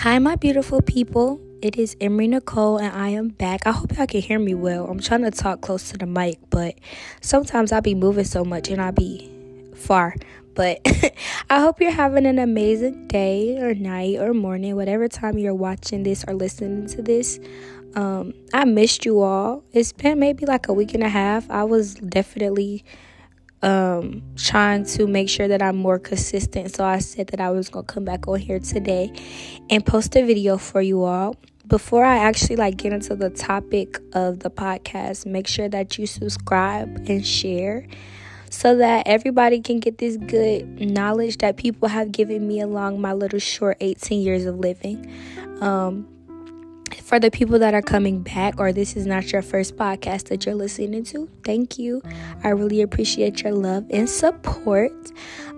Hi, my beautiful people. It is Emery Nicole, and I am back. I hope y'all can hear me well. I'm trying to talk close to the mic, but sometimes I'll be moving so much and I'll be far. But I hope you're having an amazing day or night or morning, whatever time you're watching this or listening to this. Um, I missed you all. It's been maybe like a week and a half. I was definitely um, trying to make sure that I'm more consistent. So I said that I was going to come back on here today and post a video for you all. Before I actually like get into the topic of the podcast, make sure that you subscribe and share so that everybody can get this good knowledge that people have given me along my little short 18 years of living. Um, for the people that are coming back or this is not your first podcast that you're listening to thank you. I really appreciate your love and support.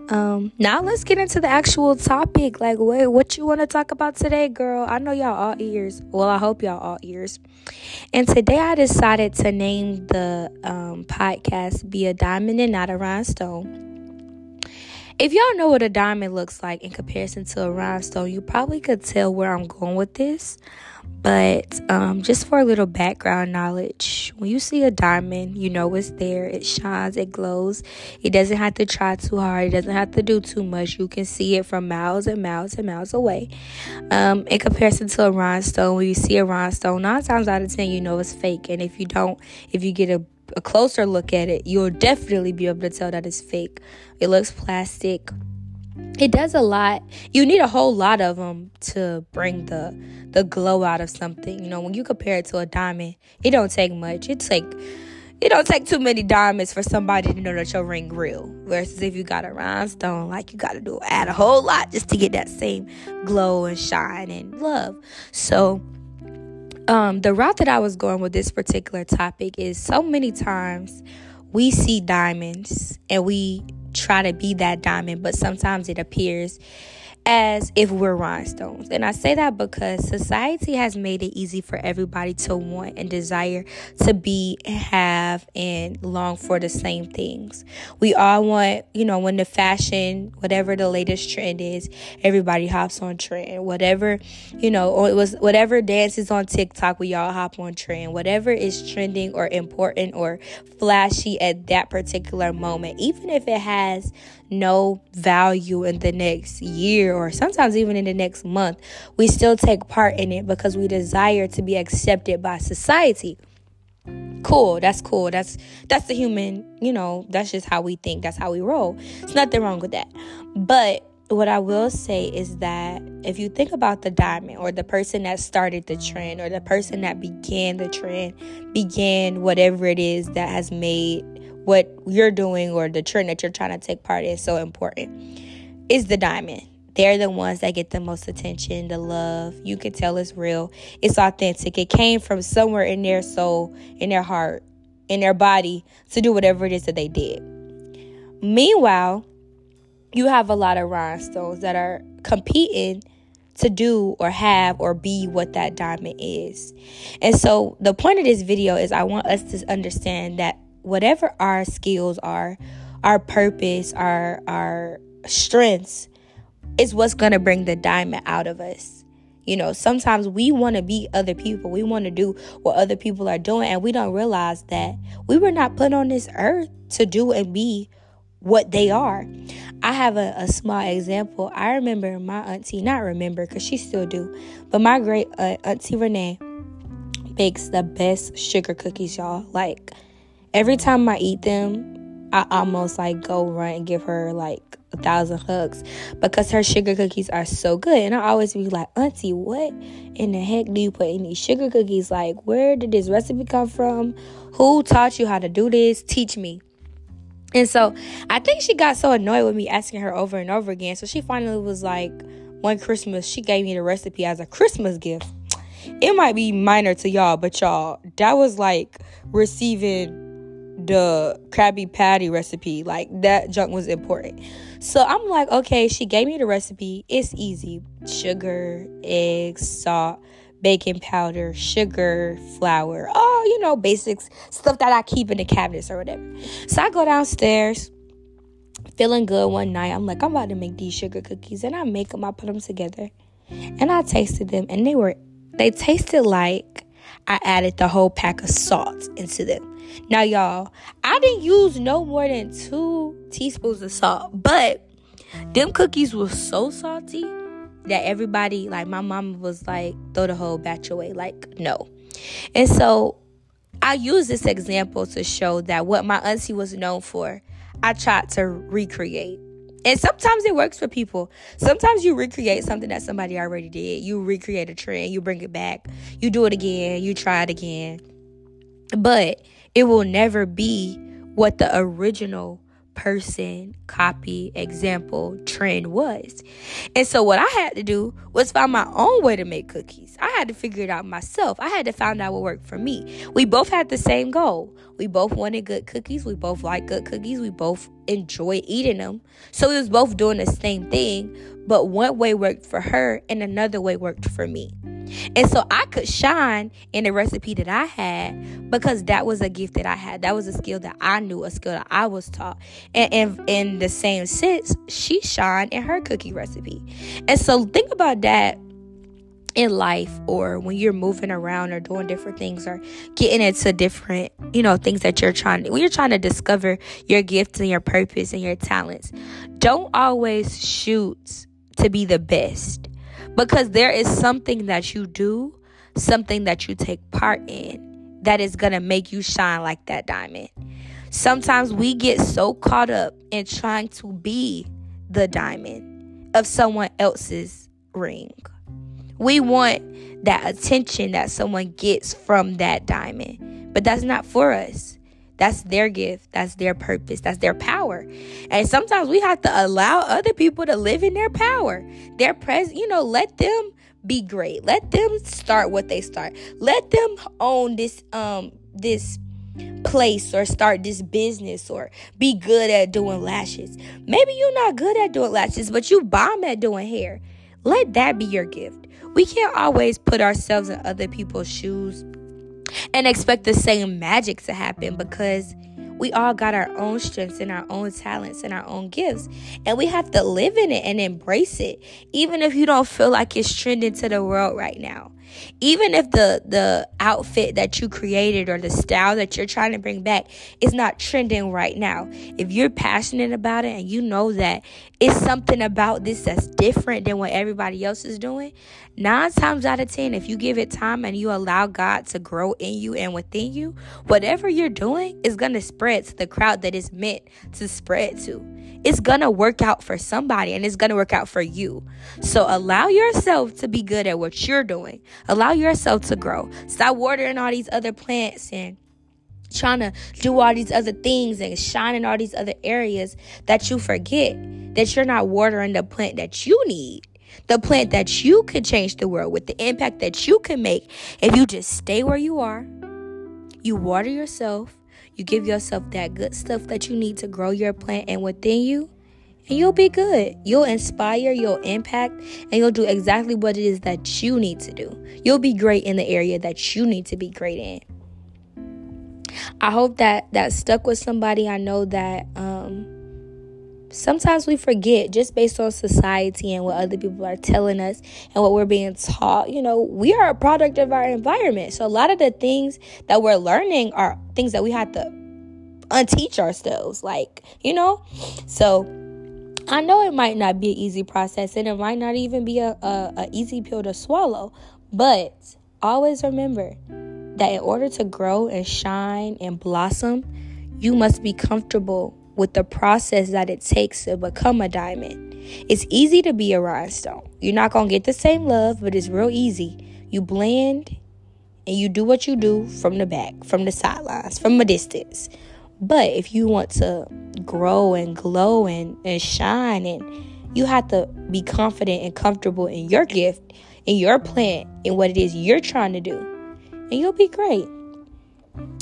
Um, now let's get into the actual topic. Like what, what you want to talk about today girl? I know y'all all ears. Well i hope y'all all ears. And today i decided to name the um, podcast be a diamond and not a rhinestone if y'all know what a diamond looks like in comparison to a rhinestone you probably could tell where i'm going with this but um, just for a little background knowledge, when you see a diamond, you know it's there. It shines, it glows. It doesn't have to try too hard, it doesn't have to do too much. You can see it from miles and miles and miles away. Um, in comparison to a rhinestone, when you see a rhinestone, nine times out of ten, you know it's fake. And if you don't, if you get a a closer look at it, you'll definitely be able to tell that it's fake. It looks plastic. It does a lot. You need a whole lot of them to bring the the glow out of something. You know when you compare it to a diamond it don't take much. It take it don't take too many diamonds for somebody to know that your ring real versus if you got a rhinestone like you got to do add a whole lot just to get that same glow and shine and love. So um the route that i was going with this particular topic is so many times we see diamonds and we try to be that diamond, but sometimes it appears as if we're rhinestones. And I say that because society has made it easy for everybody to want and desire to be, and have, and long for the same things. We all want, you know, when the fashion, whatever the latest trend is, everybody hops on trend. Whatever, you know, or it was whatever dances on TikTok, we all hop on trend. Whatever is trending or important or flashy at that particular moment, even if it has no value in the next year or sometimes even in the next month, we still take part in it because we desire to be accepted by society. Cool, that's cool. That's that's the human, you know, that's just how we think, that's how we roll. There's nothing wrong with that. But what I will say is that if you think about the diamond or the person that started the trend or the person that began the trend, began whatever it is that has made what you're doing or the trend that you're trying to take part in is so important is the diamond. They're the ones that get the most attention, the love. You can tell it's real. It's authentic. It came from somewhere in their soul, in their heart, in their body to do whatever it is that they did. Meanwhile, you have a lot of rhinestones that are competing to do or have or be what that diamond is. And so the point of this video is I want us to understand that whatever our skills are, our purpose, our our strengths is what's going to bring the diamond out of us. You know, sometimes we want to be other people. We want to do what other people are doing and we don't realize that we were not put on this earth to do and be what they are. I have a, a small example. I remember my auntie, not remember because she still do, but my great uh, auntie Renee bakes the best sugar cookies, y'all. Like every time I eat them, I almost like go run and give her like a thousand hugs because her sugar cookies are so good. And I always be like, Auntie, what in the heck do you put in these sugar cookies? Like, where did this recipe come from? Who taught you how to do this? Teach me. And so I think she got so annoyed with me asking her over and over again. So she finally was like, one Christmas, she gave me the recipe as a Christmas gift. It might be minor to y'all, but y'all, that was like receiving the Krabby Patty recipe. Like that junk was important. So I'm like, okay, she gave me the recipe. It's easy. Sugar, eggs, salt, baking powder, sugar, flour. Oh, you know, basics, stuff that I keep in the cabinets or whatever. So I go downstairs, feeling good one night. I'm like, I'm about to make these sugar cookies. And I make them, I put them together. and I tasted them and they were they tasted like I added the whole pack of salt into them. Now y'all, I didn't use no more than 2 teaspoons of salt, but them cookies were so salty that everybody like my mom was like throw the whole batch away like no. And so I use this example to show that what my auntie was known for, I tried to recreate. And sometimes it works for people. Sometimes you recreate something that somebody already did. You recreate a trend, you bring it back, you do it again, you try it again. But it will never be what the original person, copy, example, trend was. And so what I had to do was find my own way to make cookies. I had to figure it out myself. I had to find out what worked for me. We both had the same goal. We both wanted good cookies. We both like good cookies. We both enjoy eating them. So we was both doing the same thing, but one way worked for her and another way worked for me. And so I could shine in the recipe that I had because that was a gift that I had. That was a skill that I knew, a skill that I was taught. And, in the same sense, she shined in her cookie recipe. And so think about that in life or when you're moving around or doing different things or getting into different you know things that you're trying when you're trying to discover your gifts and your purpose and your talents don't always shoot to be the best because there is something that you do, something that you take part in that is going to make you shine like that diamond. Sometimes we get so caught up in trying to be the diamond of someone else's ring. We want that attention that someone gets from that diamond, but that's not for us. That's their gift. That's their purpose. That's their power. And sometimes we have to allow other people to live in their power. Their pres, you know, let them be great. Let them start what they start. Let them own this um this place or start this business or be good at doing lashes. Maybe you're not good at doing lashes, but you bomb at doing hair. Let that be your gift. We can't always put ourselves in other people's shoes and expect the same magic to happen because we all got our own strengths and our own talents and our own gifts. And we have to live in it and embrace it, even if you don't feel like it's trending to the world right now. Even if the the outfit that you created or the style that you're trying to bring back is not trending right now. If you're passionate about it and you know that it's something about this that's different than what everybody else is doing, nine times out of ten, if you give it time and you allow God to grow in you and within you, whatever you're doing is gonna spread to the crowd that is meant to spread to it's gonna work out for somebody and it's gonna work out for you. So allow yourself to be good at what you're doing. Allow yourself to grow. Stop watering all these other plants and trying to do all these other things and shine in all these other areas that you forget that you're not watering the plant that you need. The plant that you could change the world with, the impact that you can make if you just stay where you are. You water yourself, you give yourself that good stuff that you need to grow your plant and within you, and you'll be good. You'll inspire, you'll impact, and you'll do exactly what it is that you need to do. You'll be great in the area that you need to be great in. I hope that that stuck with somebody. I know that um, sometimes we forget just based on society and what other people are telling us and what we're being taught. You know, we are a product of our environment. So a lot of the things that we're learning are things that we have to unteach ourselves. Like, you know? So I know it might not be an easy process and it might not even be a, a, a easy pill to swallow. But always remember that in order to grow and shine and blossom, you must be comfortable with the process that it takes to become a diamond. It's easy to be a rhinestone. You're not going to get the same love, but it's real easy. You blend and you do what you do from the back, from the sidelines, from a distance. But if you want to grow and glow and, and shine, and you have to be confident and comfortable in your gift, in your plan, in what it is you're trying to do, and you'll be great.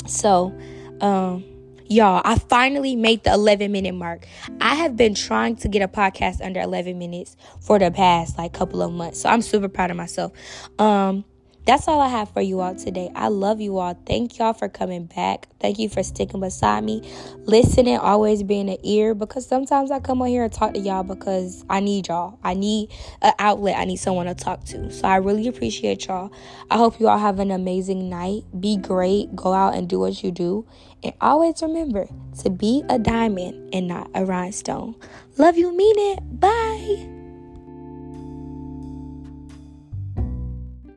So, um, Y'all, I finally made the 11 minute mark. I have been trying to get a podcast under 11 minutes for the past like couple of months. So I'm super proud of myself. Um that's all I have for you all today. I love you all. Thank y'all for coming back. Thank you for sticking beside me, listening, always being an ear because sometimes I come on here and talk to y'all because I need y'all. I need an outlet. I need someone to talk to. So I really appreciate y'all. I hope you all have an amazing night. Be great. Go out and do what you do. And always remember to be a diamond and not a rhinestone. Love you, mean it. Bye.